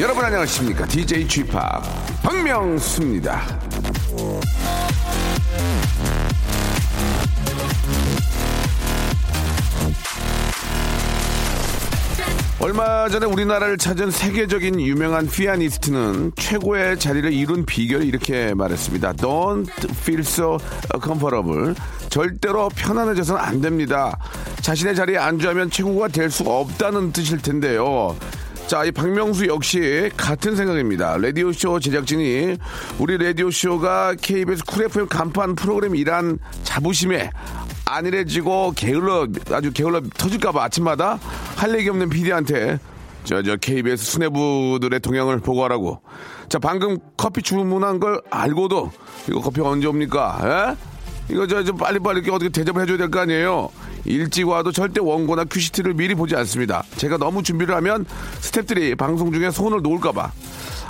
여러분 안녕하십니까? DJ Chip 박명수입니다. 얼마 전에 우리나라를 찾은 세계적인 유명한 피아니스트는 최고의 자리를 이룬 비결을 이렇게 말했습니다. Don't feel so comfortable. 절대로 편안해져서는 안 됩니다. 자신의 자리에 안주하면 최고가 될수 없다는 뜻일 텐데요. 자, 이 박명수 역시 같은 생각입니다. 라디오쇼 제작진이 우리 라디오쇼가 KBS 쿨 FM 간판 프로그램이란 자부심에 안일해지고 게을러 아주 게을러 터질까봐 아침마다 할 얘기 없는 PD한테 저 저 KBS 수뇌부들의 동향을 보고하라고. 자 방금 커피 주문한 걸 알고도 이거 커피 언제 옵니까? 에? 이거 저, 저 빨리빨리 어떻게 대접을 해줘야 될 거 아니에요? 일찍 와도 절대 원고나 큐시트를 미리 보지 않습니다. 제가 너무 준비를 하면 스탭들이 방송 중에 손을 놓을까봐.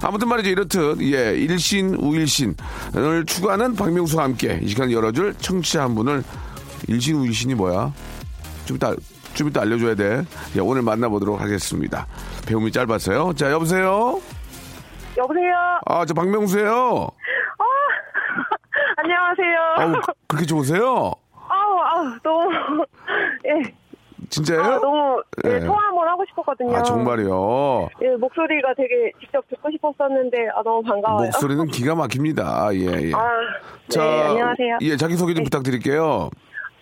아무튼 말이죠. 이렇듯, 예, 일신, 우일신을 추구하는 박명수와 함께 이 시간 열어줄 청취자 한 분을 일신, 우일신이 뭐야? 좀 이따, 좀 이따 알려줘야 돼. 예, 오늘 만나보도록 하겠습니다. 배움이 짧았어요. 자, 여보세요? 여보세요. 아, 저 박명수예요 안녕하세요. 아우, 그- 그렇게 좋으세요? 아우, 아우, 너무, 예, 진짜예요? 아, 너무, 예, 예. 통화 한번 하고 싶었거든요. 아, 정말요? 예, 목소리가 되게 직접 듣고 싶었었는데, 아, 너무 반가워요. 목소리는 기가 막힙니다. 예, 예. 아, 네, 안녕하세요. 예, 자기 소개 좀 네. 부탁드릴게요.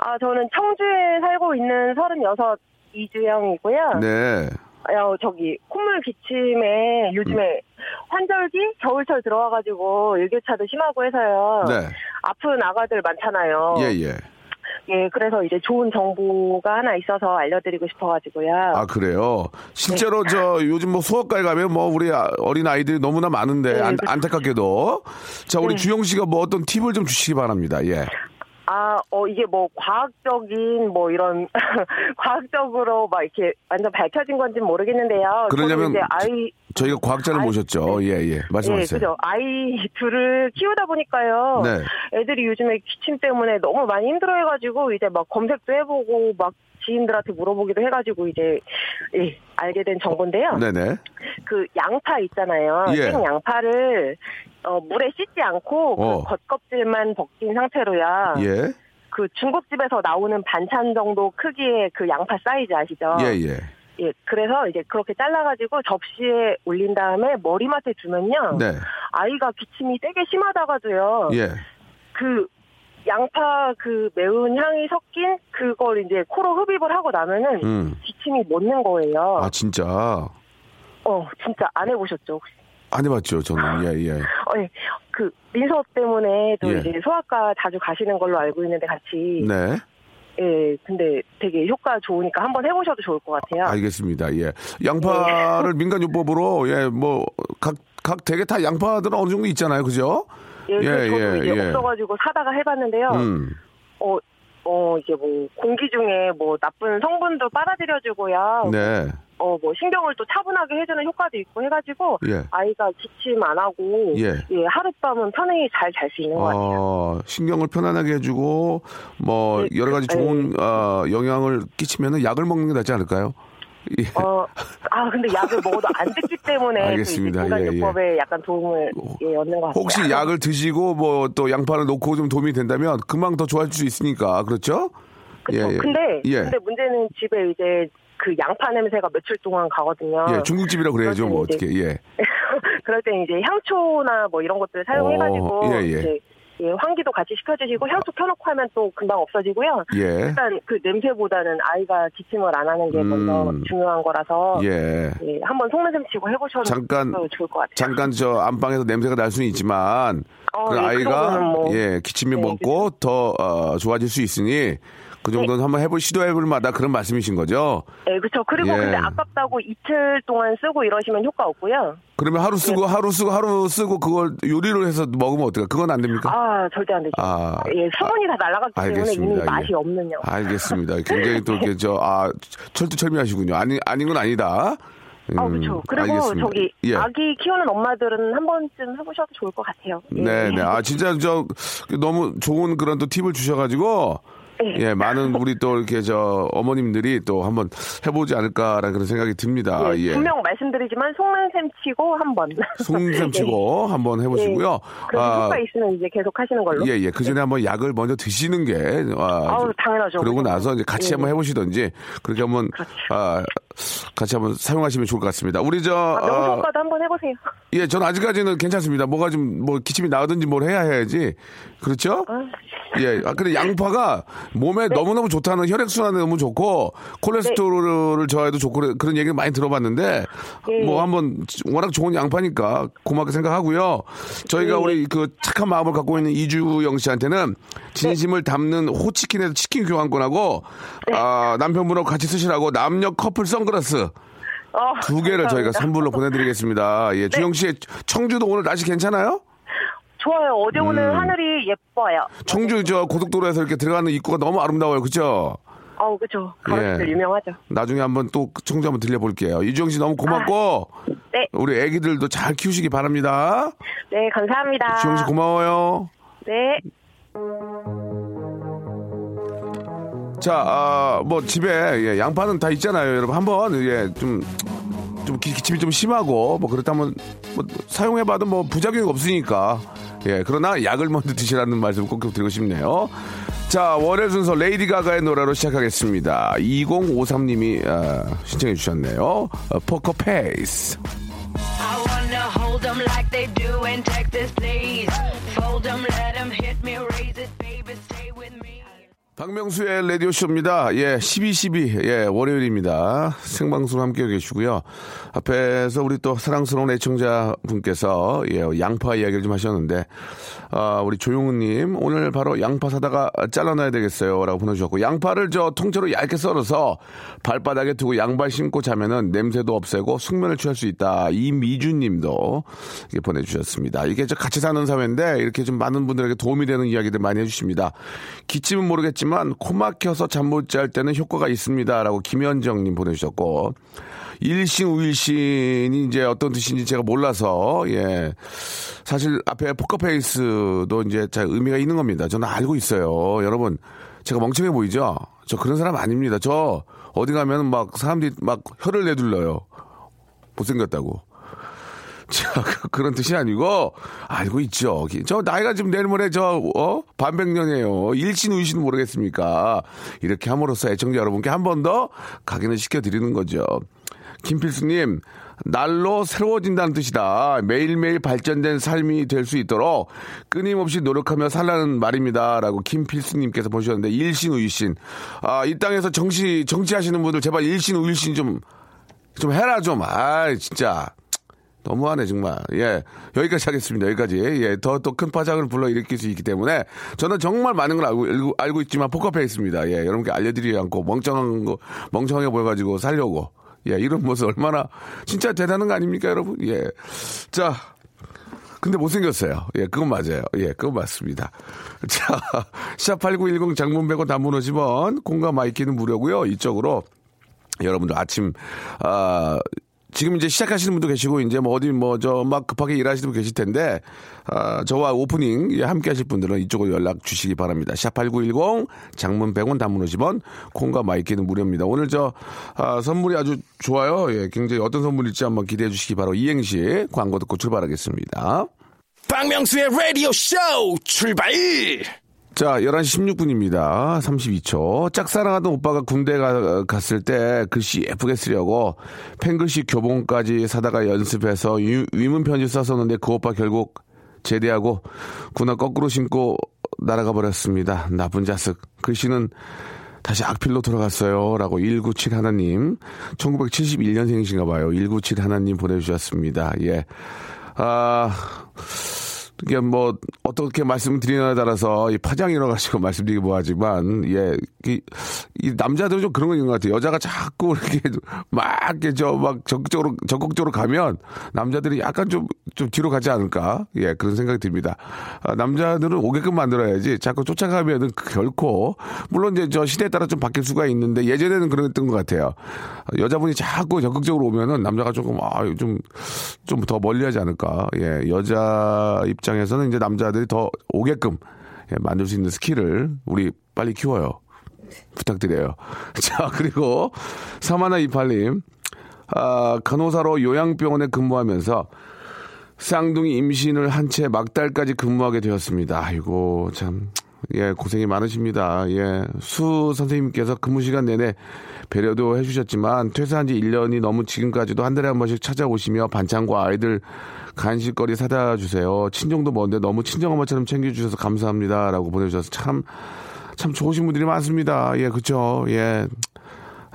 아, 저는 청주에 살고 있는 36 이주영이고요. 네. 어, 저기, 콧물 기침에 요즘에 환절기? 겨울철 들어와가지고 일교차도 심하고 해서요. 네. 아픈 아가들 많잖아요. 예, 예. 예, 그래서 이제 좋은 정보가 하나 있어서 알려드리고 싶어가지고요. 아, 그래요? 실제로 네. 저 요즘 뭐 수업가에 가면 뭐 우리 아- 어린 아이들이 너무나 많은데 네, 안, 그렇죠. 안타깝게도. 자, 우리 네. 주영 씨가 뭐 어떤 팁을 좀 주시기 바랍니다. 예. 아, 어, 이게 뭐, 과학적인, 뭐, 이런, 과학적으로 막 이렇게 완전 밝혀진 건지는 모르겠는데요. 그러냐면 이제 아이, 저희가 과학자를 아이, 모셨죠. 네. 예, 예. 예, 말씀하세요. 그죠. 아이 둘을 키우다 보니까요. 네. 애들이 요즘에 기침 때문에 너무 많이 힘들어 해가지고, 이제 막 검색도 해보고, 막 지인들한테 물어보기도 해가지고, 이제, 예, 알게 된 정보인데요. 네네. 그 양파 있잖아요. 예. 생 양파를 어, 물에 씻지 않고 어. 그 겉껍질만 벗긴 상태로야 예. 그 중국집에서 나오는 반찬 정도 크기의 그 양파 사이즈 아시죠? 예, 예. 예, 그래서 이제 그렇게 잘라가지고 접시에 올린 다음에 머리맡에 두면요. 네. 아이가 기침이 되게 심하다가도요. 예. 그 양파 그 매운 향이 섞인 그걸 이제 코로 흡입을 하고 나면은 음. 기침이 멎는 거예요. 아, 진짜. 어, 진짜 안 해보셨죠 혹시? 안 해봤죠, 저는. 예, 예. 어, 예. 그 민서 때문에 또 예. 이제 소아과 자주 가시는 걸로 알고 있는데 같이 네. 예 근데 되게 효과 좋으니까 한번 해보셔도 좋을 것 같아요. 알겠습니다. 예. 양파를 네. 민간요법으로, 예, 뭐, 각, 각 되게 다 양파들은 어느 정도 있잖아요. 그죠? 예, 예, 그 저도 예, 이제 예. 없어가지고 사다가 해봤는데요. 음. 어, 어 이게 뭐 공기 중에 뭐 나쁜 성분도 빨아들여주고요. 네. 어 뭐 신경을 또 차분하게 해주는 효과도 있고 해가지고 예. 아이가 기침 안 하고 예. 하룻밤은 편히 잘 잘 수 있는 것 같아요. 어, 신경을 편안하게 해주고, 뭐, 네, 여러 가지 네. 좋은, 어, 영향을 끼치면은 약을 먹는 게 낫지 않을까요? 예. 어, 아, 근데 약을 먹어도 안 듣기 때문에 알겠습니다. 그 예, 예. 인간요법에 약간 도움을 예, 얻는 것 같아요. 혹시 약을 드시고, 뭐, 또 양파를 놓고 좀 도움이 된다면, 금방 더 좋아질 수 있으니까, 그렇죠? 그쵸. 예, 예. 근데, 예. 근데 문제는 집에 이제 그 양파 냄새가 며칠 동안 가거든요. 예, 중국집이라 그래야죠, 뭐, 어떻게, 예. 그럴 때 이제 향초나 뭐 이런 것들을 사용해가지고 어, 예, 예. 이제 예, 환기도 같이 시켜주시고 향수 켜놓고 하면 또 금방 없어지고요. 예. 일단 그 냄새보다는 아이가 기침을 안 하는 게 먼저 음. 중요한 거라서 예. 예, 한번 속내샘 치고 해보셔도 잠깐 좋을 것 같아요. 잠깐 저 안방에서 냄새가 날 수는 있지만 어, 그 예, 그 아이가 뭐. 예 기침이 네, 먹고 더 어, 좋아질 수 있으니 그 정도는 한번 해볼 시도해볼 만다 그런 말씀이신 거죠. 네, 그렇죠. 그리고 예. 근데 아깝다고 이틀 동안 쓰고 이러시면 효과 없고요. 그러면 하루 쓰고 네. 하루 쓰고 하루 쓰고 그걸 요리로 해서 먹으면 어떨까? 그건 안 됩니까? 아, 절대 안 되죠. 아, 예, 수분이 다 날아갔기 때문에 알겠습니다. 이미 맛이 예. 없는 요 알겠습니다. 굉장히 또 이렇게 저아 철두철미하시군요. 아니 아닌 건 아니다. 음, 아, 그렇죠. 그리고 알겠습니다. 저기 예. 아기 키우는 엄마들은 한 번쯤 해보셔도 좋을 것 같아요. 예. 네, 네. 아, 진짜 저 너무 좋은 그런 또 팁을 주셔가지고 네. 예, 많은 우리 또 이렇게 저 어머님들이 또 한번 해보지 않을까라는 그런 생각이 듭니다. 예, 예. 분명 말씀드리지만 속는샘 치고 한 번. 송샘 치고 한번 해보시고요. 예. 그럼 아, 효과 있으면 이제 계속 하시는 걸로. 예, 예. 그 전에 한번 약을 먼저 드시는 게. 아, 아우, 당연하죠. 그러고 나서 이제 같이 예. 한번 해보시던지 그렇게 한번 그렇죠. 아, 같이 한번 사용하시면 좋을 것 같습니다. 우리 저 아, 어, 명소과도 한번 해보세요. 예, 저는 아직까지는 괜찮습니다. 뭐가 좀 뭐 기침이 나오든지 뭘 해야 해야지. 그렇죠? 예. 아, 근데 양파가 몸에 네. 너무 너무 좋다는 혈액 순환에 너무 좋고 콜레스테롤을 저하에도 좋고 그런 얘기를 많이 들어봤는데 예. 뭐 한번 워낙 좋은 양파니까 고맙게 생각하고요. 저희가 예. 우리 그 착한 마음을 갖고 있는 이주영 씨한테는 진심을 네. 담는 호치킨에서 치킨 교환권하고 아, 남편분하고 같이 쓰시라고 남녀 커플 선글라스 어, 두 개를 저희가 감사합니다. 네. 선물로 보내드리겠습니다. 예, 주영 씨, 청주도 오늘 날씨 괜찮아요? 좋아요. 어제 오늘 음. 하늘이 예뻐요. 청주 저 고속도로에서 이렇게 들어가는 입구가 너무 아름다워요, 그죠? 어우, 그죠. 가로수길 예. 유명하죠. 나중에 한번 또 청주 한번 들려볼게요. 이주영 씨 너무 고맙고 네. 우리 애기들도 잘 키우시기 바랍니다. 네, 감사합니다. 주영 씨 고마워요. 네. 자, 아, 뭐 집에 예, 양파는 다 있잖아요, 여러분. 한번 예, 좀. 좀 기- 기침이 좀 심하고 뭐 그렇다면 뭐 사용해봐도 뭐 부작용이 없으니까 예 그러나 약을 먼저 드시라는 말씀 꼭 드리고 싶네요. 자 월요일 순서 레이디 가가의 노래로 시작하겠습니다. 2053님이 아, 신청해 주셨네요. 어, Poker Face. Hold 'em like they do in Texas, please. Fold 'em, let 'em hit me, raise 박명수의 라디오쇼입니다. 예, 12.12. 예, 월요일입니다. 생방송 함께 계시고요. 앞에서 우리 또 사랑스러운 애청자 분께서 예, 양파 이야기를 좀 하셨는데, 아, 우리 조용훈님, 오늘 바로 양파 사다가 잘라놔야 되겠어요. 라고 보내주셨고, 양파를 저 통째로 얇게 썰어서 발바닥에 두고 양발 신고 자면은 냄새도 없애고 숙면을 취할 수 있다. 이미주님도 이렇게 보내주셨습니다. 이게 저 같이 사는 사회인데, 이렇게 좀 많은 분들에게 도움이 되는 이야기들 많이 해주십니다. 기침은 모르겠지만 코 막혀서 잠 못 잘 때는 효과가 있습니다라고 김현정님 보내주셨고 일신 우일신이 이제 어떤 뜻인지 제가 몰라서 예 사실 앞에 포커페이스도 이제 자 의미가 있는 겁니다. 저는 알고 있어요. 여러분 제가 멍청해 보이죠? 저 그런 사람 아닙니다. 저 어디 가면 막 사람들이 막 혀를 내둘러요. 못생겼다고. 자, 그- 그런 뜻이 아니고, 알고 있죠. 저 나이가 지금 내일 모레 저, 어? 반백년이에요. 일신, 우신 모르겠습니까? 이렇게 함으로써 애청자 여러분께 한 번 더 각인을 시켜드리는 거죠. 김필수님, 날로 새로워진다는 뜻이다. 매일매일 발전된 삶이 될 수 있도록 끊임없이 노력하며 살라는 말입니다. 라고 김필수님께서 보셨는데, 일신, 우일신. 아, 이 땅에서 정치, 정치하시는 분들 제발 일신, 우일신 좀, 좀 해라 좀. 아, 진짜. 너무하네 정말. 예 여기까지 하겠습니다. 여기까지 예더 또 큰 파장을 불러 일으킬 수 있기 때문에 저는 정말 많은 걸 알고 알고, 알고 있지만 포커페이스입니다. 예 여러분께 알려드리지 않고 멍청한 거 멍청하게 보여가지고 살려고 예 이런 모습 얼마나 진짜 대단한 거 아닙니까 여러분? 예자 근데 못생겼어요. 예, 그건 맞아요. 예, 그건 맞습니다. 자, 샵8910 장문 100원 단문 50원, 콩과 my K는 무료고요 이쪽으로 여러분들 아침, 아, 지금 이제 시작하시는 분도 계시고, 이제 뭐 어디 뭐 저 막 급하게 일하시는 분 계실 텐데, 아, 저와 오프닝 예, 함께 하실 분들은 이쪽으로 연락 주시기 바랍니다. 샵8910 장문 100원 단문 50원, 콩과 my K는 무료입니다. 오늘 저, 아, 선물이 아주 좋아요. 예, 굉장히 어떤 선물일지 한번 기대해 주시기 바로 이행시 광고 듣고 출발하겠습니다. 박명수의 라디오 쇼 출발! 자, 11시 16분입니다. 32초. 짝사랑하던 오빠가 군대 가, 갔을 때 글씨 예쁘게 쓰려고 펜글씨 교본까지 사다가 연습해서 유- 위문 편지 썼었는데 그 오빠 결국 제대하고 군화 거꾸로 신고 날아가 버렸습니다. 나쁜 자식. 글씨는 다시 악필로 돌아갔어요. 라고 197 하나님. 1971년생이신가 봐요. 197 하나님 보내주셨습니다. 예. 아, 이게 뭐, 어떻게 말씀드리냐에 따라서 이 파장이라 가지고 말씀드리기 뭐하지만, 예, 이, 이 남자들은 좀 그런 거 있는 것 같아요. 여자가 자꾸 이렇게 막, 이렇게 저, 막 적극적으로, 적극적으로 가면 남자들이 약간 좀, 좀 뒤로 가지 않을까? 예, 그런 생각이 듭니다. 아, 남자들은 오게끔 만들어야지 자꾸 쫓아가면은 결코, 물론 이제 저 시대에 따라 좀 바뀔 수가 있는데 예전에는 그랬던 것 같아요. 여자분이 자꾸 적극적으로 오면은 남자가 조금, 아, 좀, 좀 더 멀리 하지 않을까? 예, 여자 입 장에서는 이제 남자들이 더 오게끔 예, 만들 수 있는 스킬을 우리 빨리 키워요. 부탁드려요. 자, 그리고 사마나 이팔님, 아, 간호사로 요양병원에 근무하면서 쌍둥이 임신을 한 채 막달까지 근무하게 되었습니다. 아이고, 참. 예, 고생이 많으십니다. 예, 수 선생님께서 근무 시간 내내 배려도 해주셨지만 퇴사한 지 1년이 넘은 지금까지도 한 달에 한 번씩 찾아오시며 반찬과 아이들 간식거리 사다 주세요. 친정도 먼데 너무 친정 엄마처럼 챙겨주셔서 감사합니다. 라고 보내주셔서 참, 참 좋으신 분들이 많습니다. 예, 그쵸. 예.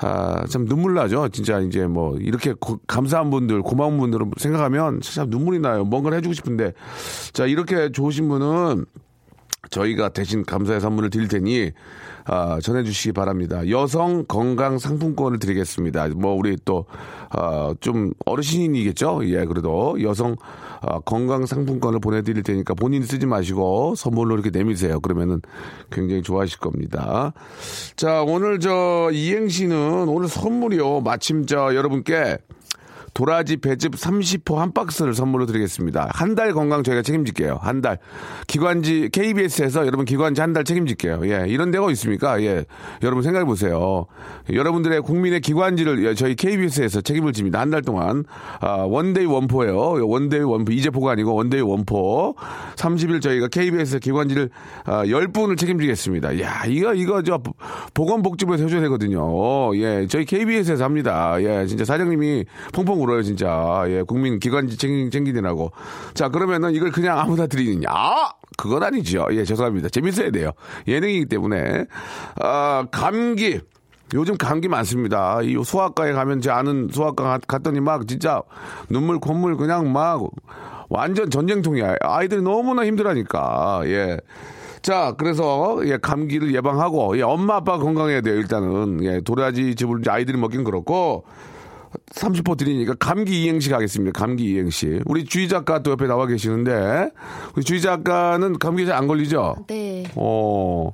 아, 참 눈물 나죠. 진짜 이제 뭐 이렇게 고- 감사한 분들, 고마운 분들을 생각하면 참 눈물이 나요. 뭔가를 해주고 싶은데. 자, 이렇게 좋으신 분은 저희가 대신 감사의 선물을 드릴 테니 아, 전해주시기 바랍니다. 여성 건강 상품권을 드리겠습니다. 뭐 우리 또좀 어르신이겠죠? 예, 그래도 여성 아, 건강 상품권을 보내드릴 테니까 본인이 쓰지 마시고 선물로 이렇게 내미세요. 그러면은 굉장히 좋아하실 겁니다. 자, 오늘 저 이행시는 오늘 선물이요. 마침 저 여러분께 도라지 배즙 30호 한 박스를 선물로 드리겠습니다. 한 달 건강 저희가 책임질게요. 한 달. 기관지, KBS에서 여러분 기관지 한 달 책임질게요. 예. 이런 데가 있습니까? 예. 여러분 생각해 보세요. 여러분들의 국민의 기관지를 예, 저희 KBS에서 책임을 집니다. 한 달 동안. 아, one day one포예요. one day one포. 이제포가 아니고 one day one포. 30일 저희가 KBS 기관지를 아, 10분을 책임지겠습니다. 야, 이거, 이거 저 보건복지부에서 해줘야 되거든요. 어, 예. 저희 KBS에서 합니다. 예. 진짜 사장님이 펑펑 울어 요, 진짜. 예. 국민 기관지 챙기, 챙기느라고. 자, 그러면은 이걸 그냥 아무나 드리느냐? 그건 아니죠. 예, 죄송합니다. 재밌어야 돼요. 예능이기 때문에. 아, 감기. 요즘 감기 많습니다. 이 소아과에 가면 제 아는 소아과 가- 갔더니 막 진짜 눈물 콧물 그냥 막 완전 전쟁통이야. 아이들이 너무나 힘들하니까. 예. 자, 그래서 예, 감기를 예방하고 예, 엄마 아빠 건강해야 돼요. 일단은 예, 도라지 이제 아이들이 먹긴 그렇고 30% 드리니까 감기 이행시 가겠습니다. 감기 이행시. 우리 주희 작가 또 옆에 나와 계시는데 우리 주희 작가는 감기 잘 안 걸리죠? 네. 어,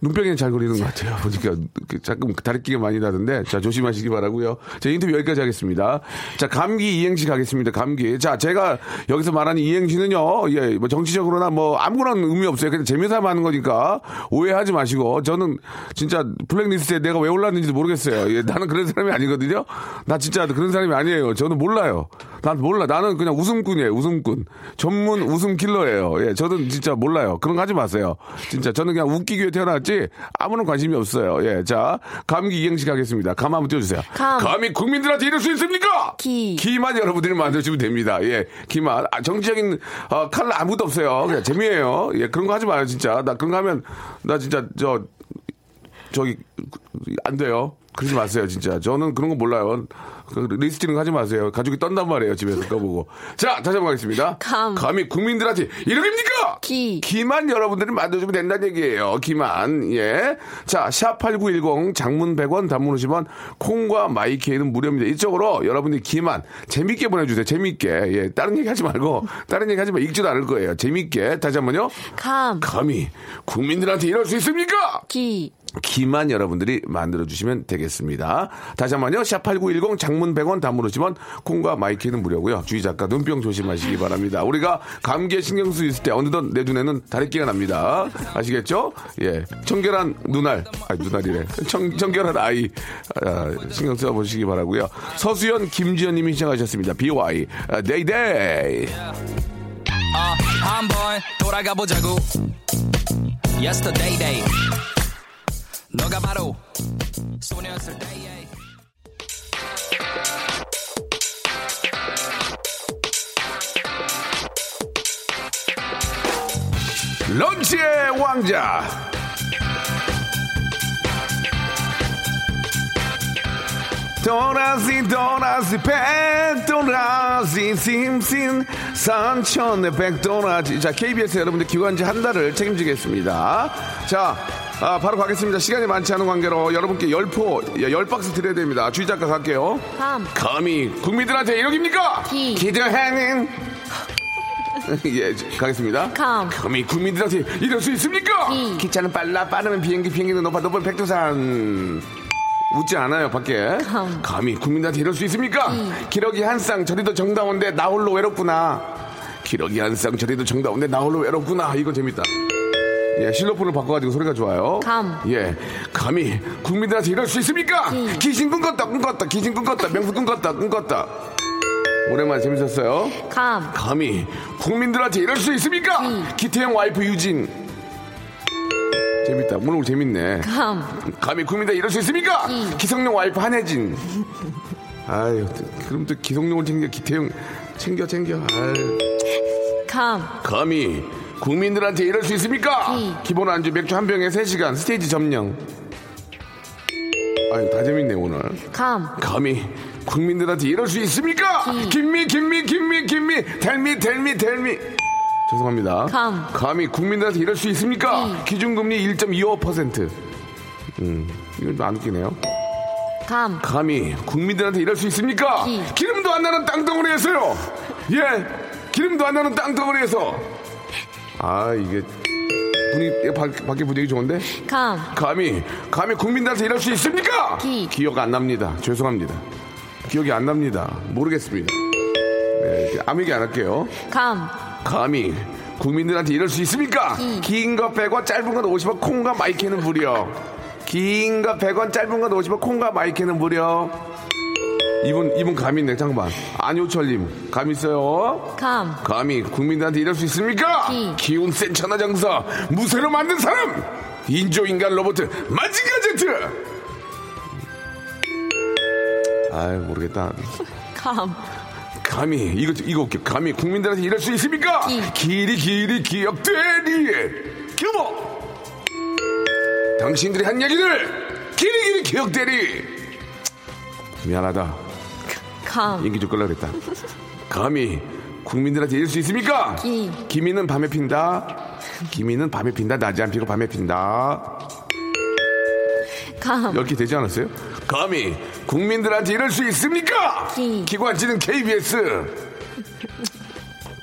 눈병에는 잘 걸리는 것 같아요. 보니까 그 가끔 다리끼가 많이 나던데. 자, 조심하시기 바라고요 자, 인터뷰 여기까지 하겠습니다. 자, 감기 이행시 가겠습니다. 감기. 자, 제가 여기서 말하는 이행시는요, 예, 뭐 정치적으로나 뭐 아무거나 의미 없어요. 그냥 재미삼아 하는 거니까 오해하지 마시고. 저는 진짜 블랙리스트에 내가 왜 올랐는지도 모르겠어요. 예, 나는 그런 사람이 아니거든요. 나 진짜 그런 사람이 아니에요. 저는 몰라요. 난 몰라. 나는 그냥 웃음꾼이에요. 웃음꾼. 전문 웃음 킬러예요. 예, 저는 진짜 몰라요. 그런 거 하지 마세요. 진짜 저는 그냥 웃기기 위해 태어났지 아무런 관심이 없어요. 예, 자 감기 이행시 가겠습니다. 감 한번 띄워주세요. 감. 감이 국민들한테 이럴 수 있습니까? 기. 기만 여러분들이 만들어주면 됩니다. 예, 기만. 아, 정치적인 어, 칼라 아무것도 없어요. 그냥 재미예요. 예, 그런 거 하지 마요, 진짜. 나 그런 거 하면 나 진짜 저 저기 안 돼요. 그러지 마세요, 진짜. 저는 그런 거 몰라요. 그 리스트링 하지 마세요. 가족이 떤단 말이에요, 집에서 떠보고. 자, 다시 한번 가겠습니다. 감. 감히 국민들한테 이러입니까? 기. 기만 여러분들이 만들어주면 된다는 얘기예요. 기만. 예. 자, 샵8910 장문 100원 단문 50원 콩과 my K에는 무료입니다. 이쪽으로 여러분들이 기만 재밌게 보내주세요. 재밌게. 예. 다른 얘기 하지 말고 다른 얘기 하지 마. 읽지도 않을 거예요. 재밌게. 다시 한 번요. 감. 감히 국민들한테 이럴 수 있습니까? 기. 기만 여러분들이 만들어 주시면 되겠습니다. 다시 한번요. 샵8910 장문 100원 단문 50원 콩과 my K는 무료고요. 주희 작가 눈병 조심하시기 바랍니다. 우리가 감기에 신경 쓰 있을 때 어느덧 내 눈에는 다래끼가 납니다. 아시겠죠? 예. 청결한 눈알. 아, 눈알이래. 청, 청결한 아이. 아, 신경 써 보시기 바라고요. 서수연 김지연 님이 시작하셨습니다. BewhY. 아, Day Day. 한번 돌아가 보자고 Yesterday day 너가 바로 소녀였을 때 yeah. 런치의 왕자. 도라지 도라지 백도라지 심심산천의 백도라지 자 KBS 여러분들 기관지 한 달을 책임지겠습니다 자 아, 바로 가겠습니다 시간이 많지 않은 관계로 여러분께 열포 열 박스 드려야 됩니다 주희 작가 갈게요 감. 감히 국민들한테 이러깁니까 기. 기대하는 예 가겠습니다 감. 감히 국민들한테 이럴 수 있습니까 기. 기차는 빨라 빠르면 비행기 비행기는 높아 높은 백두산 웃지 않아요 밖에 감. 감히 국민들한테 이럴 수 있습니까 기러기 한 쌍 저리도 정다운데 나 홀로 외롭구나 기러기 한 쌍 저리도 정다운데 나 홀로 외롭구나 이거 재밌다 예, 실로폰을 바꿔가지고 소리가 좋아요. 감. 예, 감히 국민들한테 이럴 수 있습니까? 기. 귀신 꿈꿨다, 꿈꿨다, 귀신 꿈꿨다, 명수 꿈꿨다, 꿈꿨다. 오랜만에 재밌었어요. 감. 감히 국민들한테 이럴 수 있습니까? 기태형 와이프 유진. 재밌다. 오늘 재밌네. 감. 감히 국민들 이럴 수 있습니까? 기. 기성용 와이프 한혜진. 아유, 그럼 또 기성용을 챙겨, 기태형 챙겨, 챙겨. 아유. 감. 감히 국민들한테 이럴 수 있습니까? 기. 기본 안주 맥주 한 병에 3시간 스테이지 점령. 아유, 다 재밌네, 오늘. 감. 감히 국민들한테 이럴 수 있습니까? 기. 김미, 김미, 김미, 김미, 델미, 델미, 델미. 죄송합니다. 감. 감히 국민들한테 이럴 수 있습니까? 기준금리 1.25%. 음, 이건 좀 안 웃기네요. 감. 감히 국민들한테 이럴 수 있습니까? 기. 기름도 안 나는 땅덩어리에서요. 예, 기름도 안 나는 땅덩어리에서. 아 이게 분위기 밖, 밖에 분위기 좋은데? 감. 감히 감히 국민들한테 이럴 수 있습니까? 기. 기억 안 납니다. 죄송합니다. 기억이 안 납니다. 모르겠습니다. 네, 아무 얘기 안 할게요. 감. 감히 국민들한테 이럴 수 있습니까? 기. 긴거 100원, 짧은 건 50원, 콩과 마이크는 무료. 긴 거 100원, 짧은 건 50원, 콩과 마이크는 무료. 이분, 이분 감 있네, 잠깐만. 안효철님, 감 있어요? 감. 감히 국민들한테 이럴 수 있습니까? 기. 기운 센 천하장사, 무쇠로 만든 사람! 인조인간 로봇, 마징가 제트! 아유, 모르겠다. 감. 감히 이거 이거 웃겨. 감히 국민들한테 이럴 수 있습니까? 기. 길이 길이 기억되리. 규모. 당신들이 한 얘기를 길이 길이 기억되리. 미안하다. 감. 인기 좀 그랬다. 감히 국민들한테 이럴 수 있습니까? 기. 기미는 밤에 핀다. 기미는 밤에 핀다. 낮에 안 피고 밤에 핀다. 감. 이렇게 되지 않았어요? 감히 국민들한테 이럴 수 있습니까? 기. 기관지는 KBS.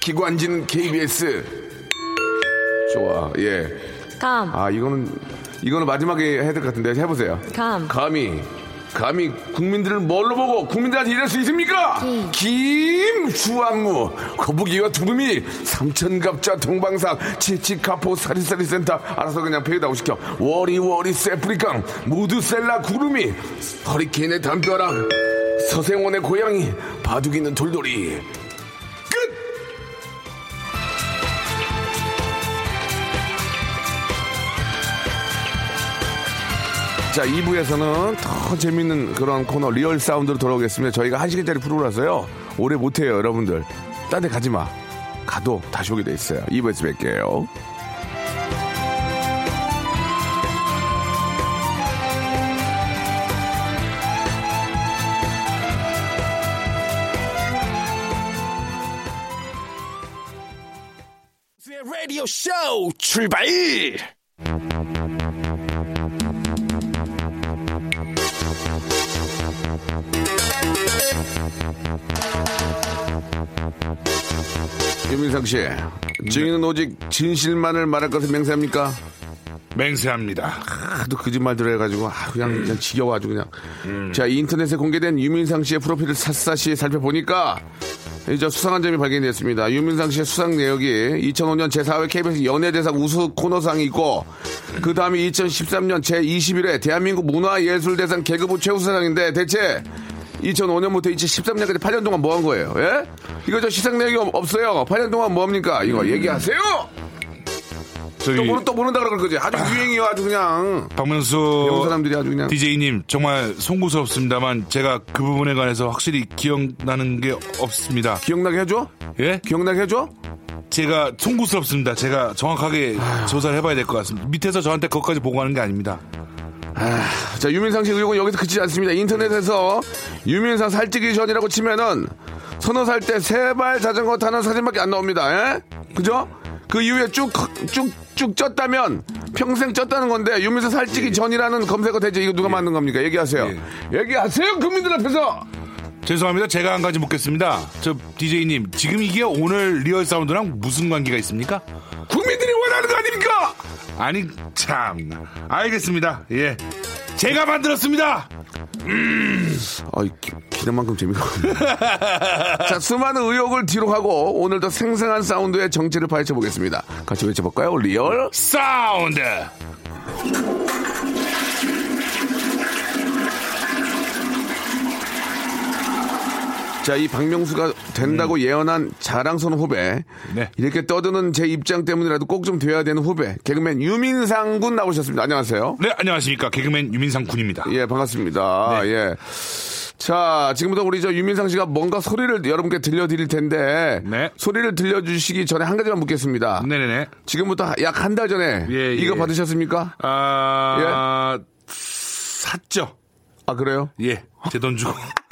기관지는 KBS. 좋아, 예. 감. 아, 이거는, 이거는 마지막에 해야 될 것 같은데. 해보세요. 감. 감히, 감히 국민들을 뭘로 보고 국민들한테 이럴 수 있습니까? 김수안무, 거북이와 두루미, 삼천갑자, 동방상, 치치카포, 사리사리센터, 알아서 그냥 페이다고 시켜. 워리워리, 세프리깡, 무드셀라, 구름이, 허리케인의 담벼락, 서생원의 고양이, 바둑이는 돌돌이. 자, 2부에서는 더 재밌는 그런 코너 리얼 사운드로 돌아오겠습니다. 저희가 1시간짜리 프로라서요. 오래 못해요, 여러분들. 딴 데 가지 마. 가도 다시 오게 돼 있어요. 2부에서 뵐게요. 라디오 쇼 출발! 유민상 씨, 증인은 오직 진실만을 말할 것을 맹세합니까? 맹세합니다. 하도 거짓말들 해가지고 아, 그냥 그냥 지겨워 아주 그냥. 자 인터넷에 공개된 유민상 씨의 프로필을 샅샅이 살펴보니까 이제 수상한 점이 발견됐습니다. 유민상 씨의 수상 내역이 2005년 제4회 KBS 연예대상 우수 코너상이 있고 그 다음에 2013년 제21회 대한민국 문화예술대상 개그부 최우수상인데 대체 2005년부터 2013년까지 8년 동안 뭐 한 거예요? 예? 이거 저 시상 내역이 없- 없어요. 8년 동안 뭡니까? 이거 얘기하세요. 저기- 또 모른 또 모른다 그럴 거지. 아주 유행이요, 아주 그냥. 박명수 사람들이 아주 그냥. DJ님 정말 송구스럽습니다만 제가 그 부분에 관해서 확실히 기억나는 게 없습니다. 기억나게 해줘? 예? 기억나게 해줘? 제가 송구스럽습니다. 제가 정확하게 조사를 해봐야 될 것 같습니다. 밑에서 저한테 그것까지 보고하는 게 아닙니다. 자, 유민상 씨 의혹은 여기서 그치지 않습니다. 인터넷에서 유민상 살찌기 전이라고 치면은 서너 살 때 세 발 자전거 타는 사진밖에 안 나옵니다. 예? 그죠? 그 이후에 쭉, 쭉, 쭉 쪘다면 평생 쪘다는 건데 유민상 살찌기 전이라는 검색어 되죠. 이거 누가 만든 겁니까? 얘기하세요. 얘기하세요, 국민들 앞에서! 죄송합니다. 제가 한 가지 묻겠습니다. 저 DJ님 지금 이게 오늘 리얼 사운드랑 무슨 관계가 있습니까? 국민들이 원하는 거 아닙니까? 아니 참 알겠습니다. 예, 제가 만들었습니다. 아, 기, 기는 만큼 재미가 없네. 자, 수많은 의혹을 뒤로 하고 오늘도 생생한 사운드의 정체를 파헤쳐 보겠습니다. 같이 외쳐볼까요? 리얼 사운드. 자, 이 박명수가 된다고 예언한 자랑스러운 후배. 네. 이렇게 떠드는 제 입장 때문이라도 꼭 좀 돼야 되는 후배. 개그맨 유민상 군 나오셨습니다. 안녕하세요. 네 안녕하십니까 개그맨 유민상 군입니다. 예, 반갑습니다. 네. 예. 자, 지금부터 우리 저 유민상 씨가 뭔가 소리를 여러분께 들려드릴 텐데. 네. 소리를 들려주시기 전에 한 가지만 묻겠습니다. 네네네. 지금부터 약 한 달 전에 예, 이거 예. 받으셨습니까? 아 샀죠. 아, 그래요? 예, 제 돈 주고.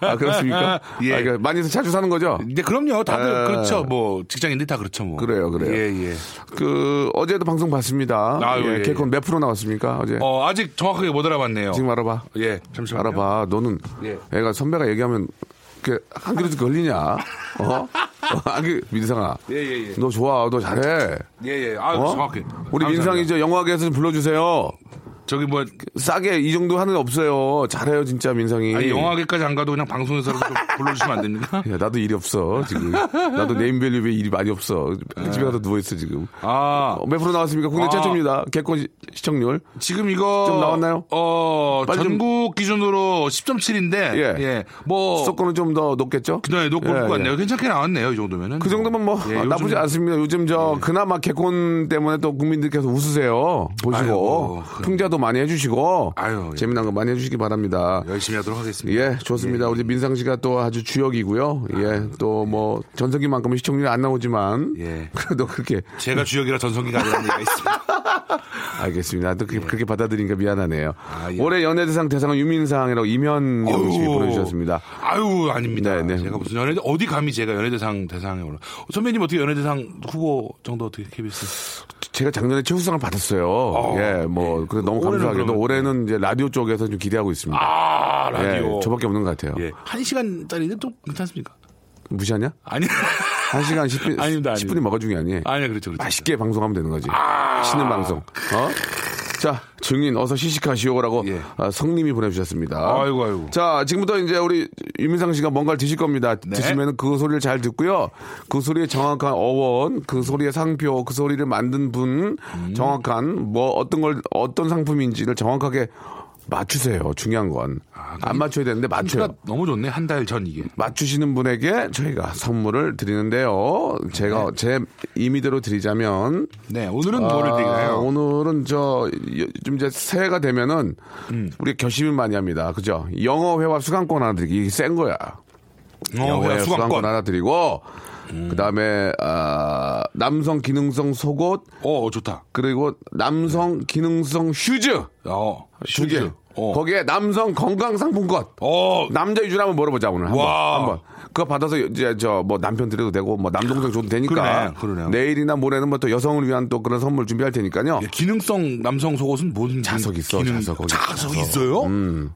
아, 그렇습니까? 예. 아, 그러니까 많이 자주 사는 거죠? 근데 그럼요. 다들 아. 그렇죠. 뭐 직장인들 다 그렇죠. 뭐. 그래요, 그래요. 예, 예. 그, 어제도 방송 봤습니다. 아유, 예, 예, 개콘 몇 프로 나왔습니까? 어제? 어 아직 정확하게 못 알아봤네요. 지금 알아봐. 예, 잠시만요. 알아봐. 너는 예. 애가 선배가 얘기하면 한 그릇 걸리냐? 어? 아기 민상아. 예, 예, 예. 너 좋아. 너 잘해. 예, 예. 아, 어? 정확해. 우리. 민상이 저 영화계에서 좀 불러주세요. 저기 뭐 싸게 이 정도 하는 애 없어요. 잘해요 진짜 민상이. 아니, 영화계까지 안 가도 그냥 방송에서라도 좀 불러주시면 안 됩니까? 야, 나도 일이 없어 지금. 나도 네임밸류에 일이 많이 없어. 집에 가서 누워 있어 지금. 아, 어, 몇 프로 나왔습니까? 국내 아. 최초입니다. 개콘 시- 시청률. 지금 이거 좀 나왔나요? 어, 빨리 좀- 전국 기준으로 10.7인데 예. 예. 뭐 수도권은 좀 더 높겠죠? 그날 놓고 예, 올 예. 것 같네요. 괜찮게 나왔네요. 이 정도면은. 그 정도면 뭐 예, 아, 나쁘지 요즘- 않습니다. 요즘 저 그나마 개콘 때문에 또 국민들께서 웃으세요. 보시고 아이고. 풍자도 많이 해주시고 아유, 예. 재미난 거 많이 해주시기 바랍니다. 열심히 하도록 하겠습니다. 예, 좋습니다. 우리 민상 씨가 또 아주 주역이고요. 예, 또 뭐 전성기만큼은 시청률이 안 나오지만 예. 그래도 그렇게 제가 주역이라 전성기가 아니라는 얘기가 있습니다. 알겠습니다. 또 그렇게, 그렇게 받아들이니까 미안하네요. 아, 예. 올해 연예대상 대상은 유민상이라고 이면경 씨 어우. 보내주셨습니다. 아유, 아닙니다. 네, 네. 제가 무슨 연예 어디 감히 제가 연예대상 대상에 올라. 선배님 어떻게 연예대상 후보 정도 어떻게 KBS? 제가 작년에 최우수상을 받았어요. 예, 뭐 그래 너무 올해는 감사하게도 그러면- 올해는 이제 라디오 쪽에서 좀 기대하고 있습니다. 아, 라디오. 예, 저밖에 없는 것 같아요. 예. 한 시간짜리는 좀 괜찮습니까? 무시하냐? 아니. 한 시간 10분, 아닙니다, 10분이 아닙니다. 뭐가 중요하니? 아니요, 그렇죠, 그렇죠. 맛있게 방송하면 되는 거지. 아. 쉬는 방송. 어? 자, 증인 어서 시식하시오라고 예. 아, 성님이 보내주셨습니다. 아이고, 아이고. 자, 지금부터 이제 우리 유민상 씨가 뭔가를 드실 겁니다. 네. 드시면 그 소리를 잘 듣고요. 그 소리의 정확한 어원, 그 소리의 상표, 그 소리를 만든 분, 음. 정확한 뭐 어떤 걸 어떤 상품인지를 정확하게 맞추세요. 중요한 건. 안 맞춰야 되는데 맞춰요. 가 너무 좋네. 한 달 전 이게. 맞추시는 분에게 저희가 선물을 드리는데요. 제가 제 임의대로 드리자면 네, 오늘은 뭐를 아, 드리나요? 오늘은 저 좀 이제 새해가 되면은 음. 우리 결심을 많이 합니다. 그죠? 영어 회화 수강권 하나 드리기 이게 센 거야. 영어 회화 수강권, 수강권. 하나 드리고 그 다음에 아, 남성 기능성 속옷 어, 좋다. 그리고 남성 기능성 슈즈 어, 두 개. 슈즈. 어. 거기에 남성 건강 상품권. 어, 남자 위주로 한번 물어보자 오늘 한번 와. 한번 그거 받아서 이제 저 뭐 남편 드려도 되고 뭐 남동생 줘도 되니까 그러네, 그러네요. 내일이나 모레는 뭐 또 여성을 위한 또 그런 선물 준비할 테니까요 예, 기능성 남성 속옷은 뭔 자석 있어, 기능, 자석, 거기 자석. 있어요?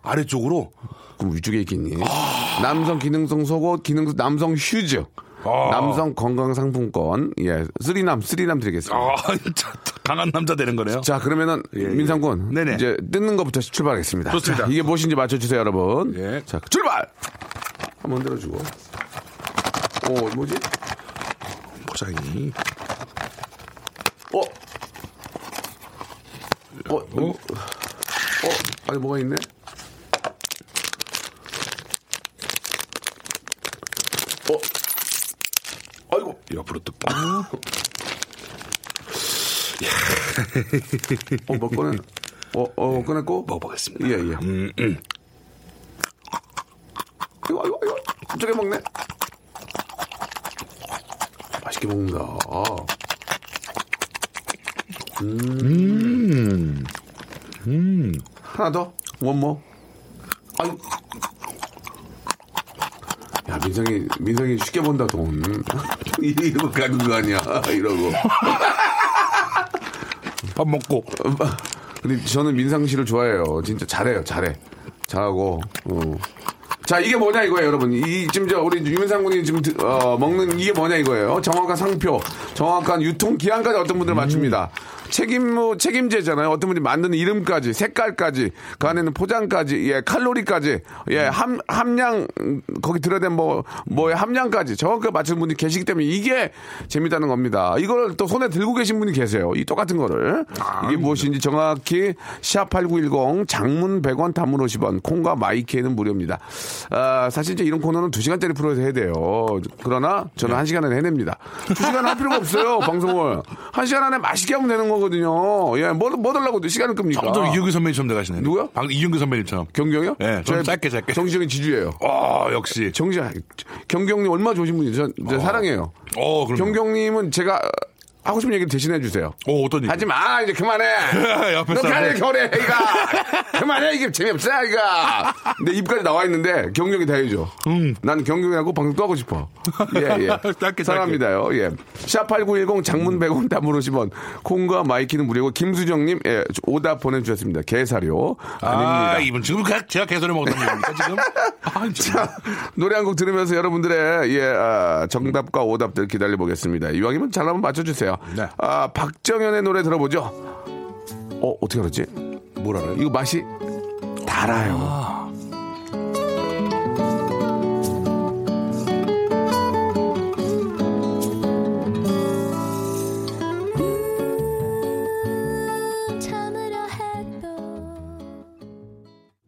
아래쪽으로. 그럼 위쪽에 있겠니 아. 남성 기능성 속옷 기능 남성 휴즈 아. 남성 건강 상품권 예 쓰리남 쓰리남 드리겠습니다 아, 강한 남자 되는 거네요. 자 그러면은 민상군 네네. 이제 뜯는 것부터 출발하겠습니다 좋습니다. 자, 이게 무엇인지 맞춰주세요 여러분 예. 자 출발 한번 들어주고 오 뭐지 포장이. 어? 어? 어? 어? 아니 뭐가 있네? 어? 옆으로 뜯고. 어, 뭐 꺼내? 어, 어, 꺼냈고? 먹어보겠습니다. 예, 예. 음, 음. 이거, 이거, 이거. 갑자기 먹네? 맛있게 먹는다. 음. 음. 하나 더? 원모? 아니. 야, 민성이, 민성이 쉽게 번다, 돈. 이러고 가는 거 아니야, 이러고. 밥 먹고. 근데 저는 민상 씨를 좋아해요. 진짜 잘해요, 잘해. 잘하고, 어. 자, 이게 뭐냐 이거예요, 여러분. 이, 지금 저, 우리 유민상 군이 지금, 드- 어, 먹는 이게 뭐냐 이거예요. 정확한 상표, 정확한 유통 기한까지 어떤 분들 맞춥니다. 책임무, 책임제잖아요. 어떤 분이 만드는 이름까지, 색깔까지, 그 안에는 포장까지, 예, 칼로리까지, 예, 함, 함량, 음, 거기 들어된 뭐, 뭐의 함량까지 정확하게 맞추는 분이 계시기 때문에 이게 재밌다는 겁니다. 이걸 또 손에 들고 계신 분이 계세요. 이 똑같은 거를. 이게 무엇인지 정확히 샵8910 장문 100원 단문 50원 콩과 마이키에는 무료입니다. 아, 사실 이제 이런 코너는 2시간짜리 프로에서 해야 돼요. 그러나 저는 1시간 안에 해냅니다. 2시간 할 필요가 없어요. 방송을. 1시간 안에 맛있게 하면 되는 거 거든요. 예, 뭐, 뭐 달라고 시간을 끕니까? 점점 이경규 선배님처럼 돼가시네. 누구요? 방, 이경규 선배님처럼. 경경이요? 네, 좀 짧게, 짧게. 정시경이 지주예요. 아, 역시. 정시 경경님 얼마나 좋으신 분이죠. 저, 저 사랑해요. 어, 그럼. 경경님은 제가 하고 싶은 얘기를 대신해 주세요. 어, 어떤 얘기? 하지 마 이제 그만해. 옆에 너 사람들. 가래 겨래 이가 그만해 이게 재미없어 이가. 내 입까지 나와 있는데 경경이 다 해줘. 난 경경이하고 방송 또 하고 싶어. 예예. 짧게, 짧게. 사랑합니다요. 예. 샵8910 장문 100원 단문 50원 콩과 마이케이는 무료고 김수정님 예, 오답 보내주셨습니다. 개사료 아닙니다. 아, 이분 지금 그- 제가 개소리 먹었던 겁니까, 지금? 아, 참. 노래 한 곡 들으면서 여러분들의 예, 아, 정답과 오답들 기다려 보겠습니다. 이왕이면 잘 한번 맞춰주세요. 네. 아, 박정현의 노래 들어보죠. 어, 어떻게 알았지? 뭘 알아요? 이거 맛이 달아요.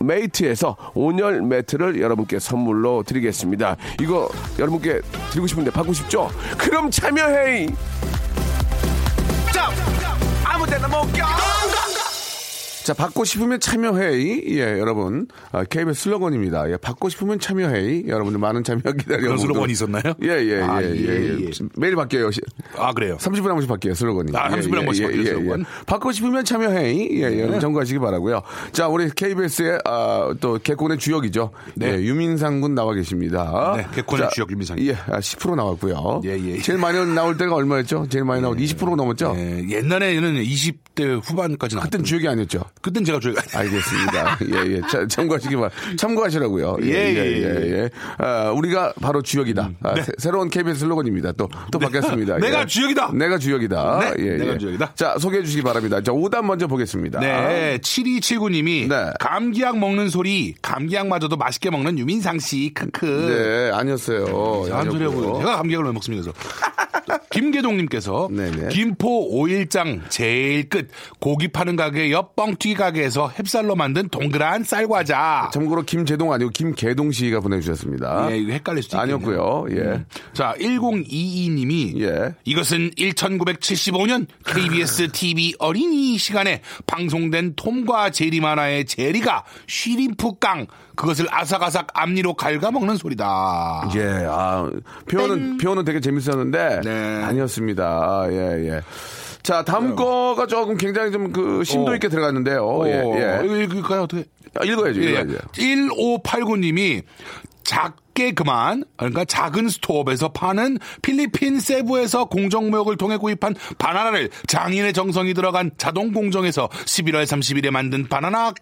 메이트에서 온열 매트를 여러분께 선물로 드리겠습니다. 이거 여러분께 드리고 싶은데 받고 싶죠? 그럼 참여해! 자, 아무 데나 못 껴! 자, 받고 싶으면 참여해. 예, 여러분. 아, KBS 슬로건입니다. 예, 받고 싶으면 참여해. 여러분들 많은 참여 기다려. 그런 슬로건이 있었나요? 예, 예, 아, 예, 예, 예. 예. 매일 바뀌어요. 아, 그래요? 30분에 한 번씩 바뀌어요, 슬로건이. 아, 30 분에 한 번씩 바뀌어요, 슬로건? 받고 싶으면 참여해. 예, 네. 예. 참고하시기 바라고요 자, 우리 KBS의, 아, 또, 개콘의 주역이죠. 네. 예, 유민상 군 나와 계십니다. 네, 개콘의 자, 주역 유민상. 예, 아, 10% 나왔고요. 예, 예. 제일 많이 나올 때가 얼마였죠? 제일 많이 나올 20% 넘었죠? 예, 옛날에는 20대 후반까지 나왔 그땐 주역이 아니었죠. 그땐 제가 주역 아니 알겠습니다. 예, 예. 자, 참고하시기 바랍니다. 참고하시라고요. 예, 예, 예, 예, 예. 예. 아, 우리가 바로 주역이다. 아, 새, 로운 KBS 슬로건입니다. 또, 또 바뀌었습니다. 내가 예. 주역이다. 내가 주역이다. 네, 예, 내가 예. 주역이다. 자, 소개해 주시기 바랍니다. 자, 오답 먼저 보겠습니다. 네, 7279님이 네. 감기약 먹는 소리, 감기약마저도 맛있게 먹는 유민상 씨, 크크. 네, 아니었어요. 한 소리 하고. 제가 감기약을 왜 먹습니까? 그래서 김계동님께서 네네. 김포 오일장 제일 끝 고기 파는 가게 옆 뻥튀 기 가게에서 햅쌀로 만든 동그란 쌀과자. 참고로 김재동 아니고 김계동 씨가 보내주셨습니다. 예, 이거 헷갈릴 수도 있겠네요. 아니었고요. 예. 자, 1022님이 예. 이것은 1975년 KBS TV 어린이 시간에 방송된 톰과 제리 만화의 제리가 쉬림프 깡 그것을 아삭아삭 앞니로 갉아먹는 소리다. 예, 아, 표현은, 표현은 되게 재밌었는데, 네. 아니었습니다. 예, 예. 자, 다음 거가 조금 굉장히 좀 그 심도 있게 들어갔는데요. 예, 예. 이거 읽을까요? 어떻게? 아, 읽어야죠, 예. 읽어야죠. 1589님이 작게 그만 그러니까 작은 스토업에서 파는 필리핀 세부에서 공정무역을 통해 구입한 바나나를 장인의 정성이 들어간 자동 공정에서 11월 30일에 만든 바나나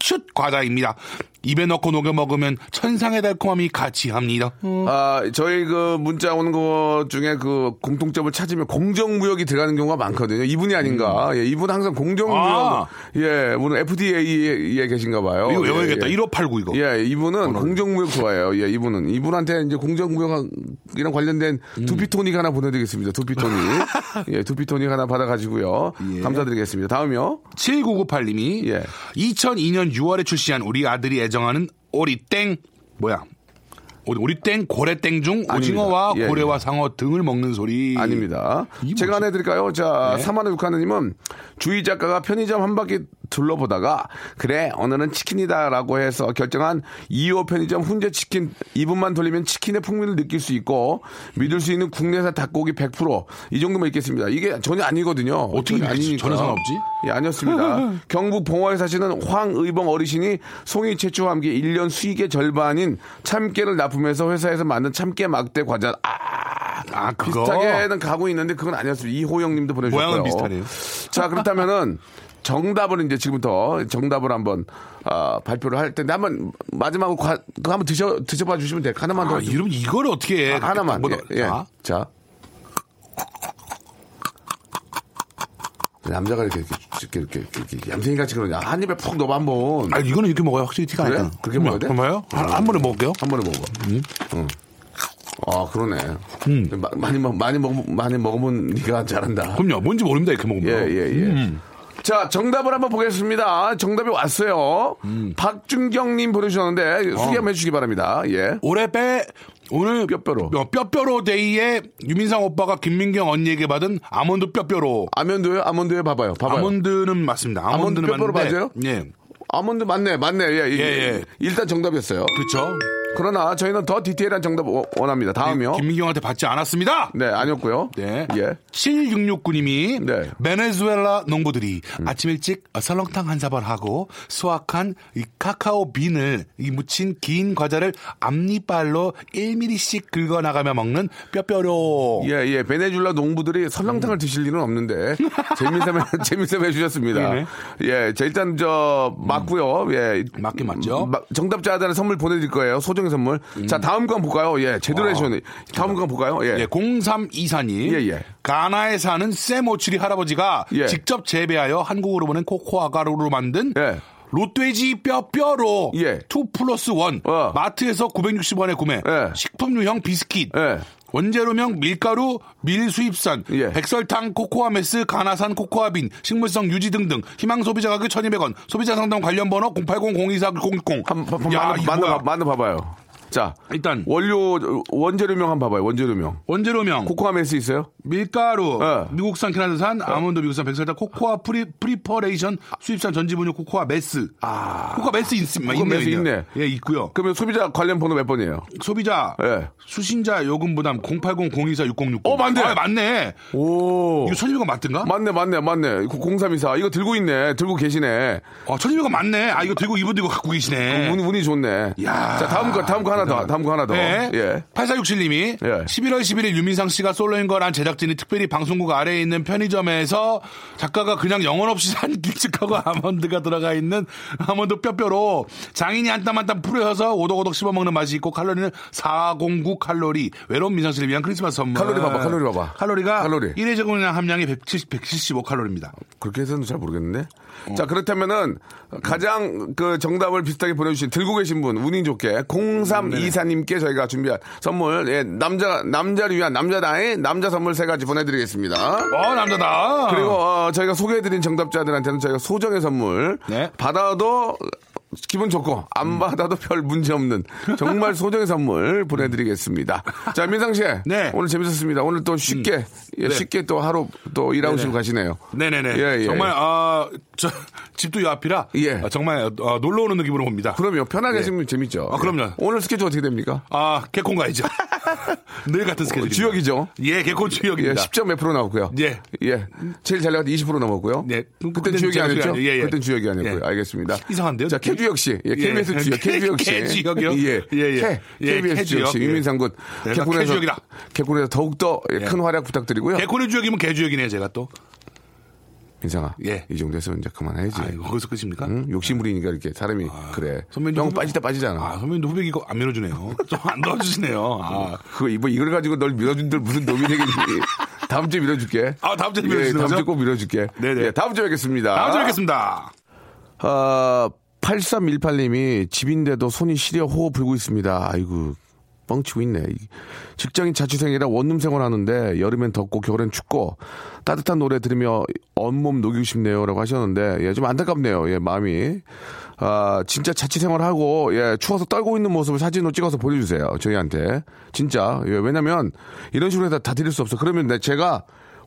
슛 과자입니다. 입에 넣고 녹여 먹으면 천상의 달콤함이 같이 합니다. 아, 저희 그 문자 오는 것 중에 그 공통점을 찾으면 공정무역이 들어가는 경우가 많거든요. 이분이 아닌가. 예, 이분 항상 공정무역. 음. 아. 예, 이분은 FDA에 계신가 봐요. 이거 예, 외워야겠다. 예. 1589 이거. 예, 이분은 공정무역 좋아해요. 예, 이분은. 이분한테 이제 공정무역이랑 관련된 음. 두피토닉 하나 보내드리겠습니다. 두피토닉. 예, 두피토닉 하나 받아가지고 감사드리겠습니다. 다음이요. 7998님이 예. 2002년 6월에 출시한 우리 아들이 애정하는 오리땡 뭐야? 오- 오리땡, 고래땡 중 오징어와 아닙니다. 예, 고래와 예. 상어 등을 먹는 소리. 아닙니다. 이 제가? 하나 해드릴까요? 자, 네. 사만의 육하느님은 주희 작가가 편의점 한 바퀴 둘러보다가 그래 오늘은 치킨이다라고 해서 결정한 2호 편의점 훈제 치킨 2분만 돌리면 치킨의 풍미를 느낄 수 있고 믿을 수 있는 국내산 닭고기 100%이 정도만 있겠습니다. 이게 전혀 아니거든요. 어떻게 믿겠지? 전혀 상관없지? 예, 아니었습니다. 경북 봉화에 사시는 황의봉 어르신이 송이 채취와 함께 1년 수익의 절반인 참깨를 납품해서 회사에서 만든 참깨 막대 과자 아, 아, 그거. 비슷하게는 가고 있는데 그건 아니었습니다. 이호영 님도 보내주셨고요. 모양은 비슷하네요. 자, 그렇다면은 정답을 이제 지금부터 정답을 한번 아, 발표를 할 텐데 한번 마지막으로 과, 그거 한번 드셔 드셔봐 주시면 돼요. 하나만 더. 아, 이름 이걸 어떻게 해? 아, 하나만. 뭐, 예, 예. 자, 자. 남자가 이렇게 이렇게 이렇게, 이렇게, 이렇게 얌생이 같이 그러냐 한 입에 푹 넣어 한번 아, 이거는 이렇게 먹어야 확실히 티가 그래? 그렇게 먹어야 돼? 정말요? 한, 한 번에 먹을게요. 한 번에 먹어. 응. 아 그러네. 음. 마- 많이 먹 많이 먹 많이 먹으면 네가 잘한다. 그럼요. 뭔지 모릅니다. 이렇게 먹으면. 예, 예, 예. 자, 정답을 한번 보겠습니다. 정답이 왔어요. 박준경님 보내주셨는데, 소개 한번 해주시기 바랍니다. 예. 올해 빼 오늘 뼈뼈로. 어, 뼈뼈로 데이에 유민상 오빠가 김민경 언니에게 받은 아몬드 뼈뼈로. 아몬드요? 아몬드요? 봐봐요. 봐봐요. 아몬드는 맞습니다. 아몬드 아몬드는 뼈뼈로 맞는데, 맞아요? 예. 아몬드 맞네, 맞네. 예, 예. 예, 예. 일단 정답이었어요. 그렇죠. 그러나 저희는 더 디테일한 정답 워- 원합니다. 다음이요. 김민경한테 받지 않았습니다. 네, 아니었고요. 네. 예. 7669님이 네. 베네수엘라 농부들이 음. 아침 일찍 설렁탕 한 사발 하고 수확한 이 카카오 빈을 이 묻힌 긴 과자를 앞니빨로 1mm씩 긁어 나가며 먹는 뼈뼈로. 예, 예. 베네줄라 농부들이 설렁탕을 드실 일은 없는데, 재미삼에, 재미삼에 해주셨습니다. 네네. 예, 자, 일단 저, 맞고요 예. 맞긴 맞죠. 마- 정답자들은 선물 보내드릴 거예요. 소정 의 선물. 자, 다음 거 한번 볼까요? 예, 제대로 해주셨네. 다음 거 한번 볼까요? 예. 예, 0324님. 예, 예. 가나에 사는 세모추리 할아버지가 예. 직접 재배하여 한국으로 보낸 코코아 가루로 만든 예. 롯돼지 뼈 뼈로 예. 2 플러스 1 어. 마트에서 960원에 구매 예. 식품유형 비스킷 예. 원재료명 밀가루, 밀수입산, 예. 백설탕, 코코아 mass, 가나산 코코아 bean, 식물성 유지 등등 희망 소비자 가격 1,200원, 소비자 상담 관련 번호 080-024-060. 한, 한, 한, 야, 만나, 이거 만나, 뭐야? 만나 봐봐요. 자, 일단 원료, 원재료명 한번 봐봐요. 원재료명. 원재료명 코코아 mass 있어요? 밀가루, 예. 미국산 캐나다산, 아몬드 미국산 백설탕, 코코아 pre, preparation, 수입산 전지분유 코코아 mass. 코코아 mass 있습니다. 코코아 mass. 있네. 예, 있고요. 그러면 소비자 관련 번호 몇 번이에요? 소비자, 예. 수신자 요금 부담 080-024-6060. 어, 맞네. 아, 맞네. 오. 이거 1200원 맞던가? 맞네, 맞네, 맞네. 0324. 이거 들고 있네. 들고 계시네. 어, 1200원 맞네. 아, 이거 들고 이분 들고 갖고 계시네. 운이, 운이 좋네. 야. 자, 다음 거, 다음 거 하나 더. 다음 거 하나 더. 네. 예. 8467님이 예. 11월 11일 유민상 씨가 솔로인 거란 제작진이 특별히 방송국 아래에 있는 편의점에서 작가가 그냥 영혼 없이 산 길쭉하고 아몬드가 들어가 있는 아몬드 뼈뼈로 장인이 한 땀 한 땀 풀어서 오독오독 씹어먹는 맛이 있고 칼로리는 409 칼로리 외로운 민상 씨를 위한 크리스마스 선물 칼로리 봐봐, 칼로리 봐봐. 칼로리가 칼로리. 1회 제곱량 함량이 170, 175 칼로리입니다 그렇게 해서는 잘 모르겠는데. 어. 자, 그렇다면은 가장 그 정답을 비슷하게 보내주신 들고 계신 분, 운이 좋게 03 네네. 이사님께 저희가 준비한 선물, 예, 남자, 남자를 위한 남자다의 남자 선물 세 가지 보내드리겠습니다. 어, 남자다. 그리고 어, 저희가 소개해드린 정답자들한테는 저희가 소정의 선물 네. 받아도 기분 좋고 안 받아도 별 문제 없는 정말 소정의 선물 보내드리겠습니다. 자 민상 씨, 네. 오늘 재밌었습니다. 오늘 또 쉽게 예, 네. 쉽게 또 하루 또. 싶고 가시네요. 네네네. 예, 예. 정말, 아, 저, 집도 요 앞이라. 예. 아, 정말, 어, 놀러 오는 느낌으로 봅니다. 그럼요 편하게 네. 하시면 재밌죠. 아, 그럼요. 예. 오늘 스케줄 어떻게 됩니까? 아, 개콘 가야죠. 늘 같은 스케줄. 주역이죠. 예, 개콘 예, 주역입니다. 10점 몇 프로 나왔고요. 예. 예. 제일 잘때20% 넘었고요. 네. 그때 주역이 아니었죠? 예, 예. 그때 주역이 아니었고요. 예. 알겠습니다. 이상한데요, 자, 느낌? K주역 씨. 예, 예. KBS 주역, K- K주역 씨. K주역이요? 예. 예, 예. K, 예, KBS 주역 씨. K주역. 유민상 군. 내가 개콘에서, K주역이다. 개콘에서 더욱더 예, 큰 활약 부탁드리고요. 개콘의 주역이면 개주역이네요, 제가 또. 민상아. 예. 이 정도 했으면 이제 그만해야지. 아, 이거 거기서 끝입니까? 응? 욕심부리니까 이렇게 사람이 그래. 선배님도 형 후배- 때 빠지잖아. 아, 선배님도 후배기 이거 안 밀어주네요. 좀 안 도와주시네요. 아. 그거 뭐 이걸 가지고 널 밀어준들 무슨 놈이 되겠니? 다음 주에 밀어줄게. 아, 다음 주에 예, 밀어주시는 다음? 주에 꼭 밀어줄게. 네네. 예, 다음 주에 뵙겠습니다. 다음 주에 뵙겠습니다. 어, 8318님이 집인데도 손이 시려 호흡 불고 있습니다. 아이고, 뻥치고 있네. 이- 직장인 자취생이라 원룸 생활하는데 여름엔 덥고 겨울엔 춥고 따뜻한 노래 들으며 온몸 녹이고 싶네요. 라고 하셨는데, 예, 좀 안타깝네요. 예, 마음이. 아, 진짜 자취 생활하고, 예, 추워서 떨고 있는 모습을 사진으로 찍어서 보내 주세요. 저희한테. 진짜. 예, 왜냐면 이런 식으로 해서 다 드릴 수 없어. 그러면 내- 제가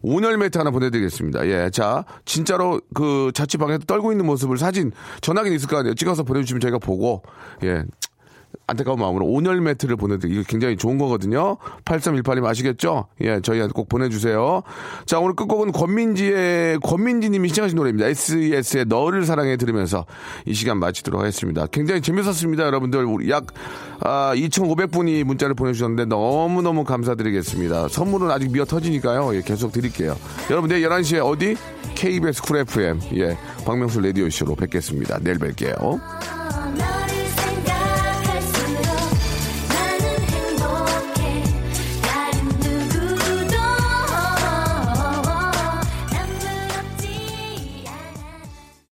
온열 매트 하나 보내드리겠습니다. 예, 자, 진짜로 그 자취방에서 떨고 있는 모습을 사진 전화기 있을 거 아니에요. 찍어서 보내주시면 저희가 보고, 예, 안타까운 마음으로 온열 매트를 보내드리기 이거 굉장히 좋은 거거든요. 8318님 아시겠죠? 예, 저희한테 꼭 보내주세요. 자, 오늘 끝곡은 권민지의, 권민지님이 신청하신 노래입니다. SES의 너를 사랑해 들으면서 이 시간 마치도록 하겠습니다. 굉장히 재밌었습니다, 여러분들. 우리 약, 아, 2,500분이 문자를 보내주셨는데 너무너무 감사드리겠습니다. 선물은 아직 미어 터지니까요. 예, 계속 드릴게요. 여러분, 내일 11시에 어디? KBS 쿨 FM. 예, 박명수 라디오쇼로 뵙겠습니다. 내일 뵐게요.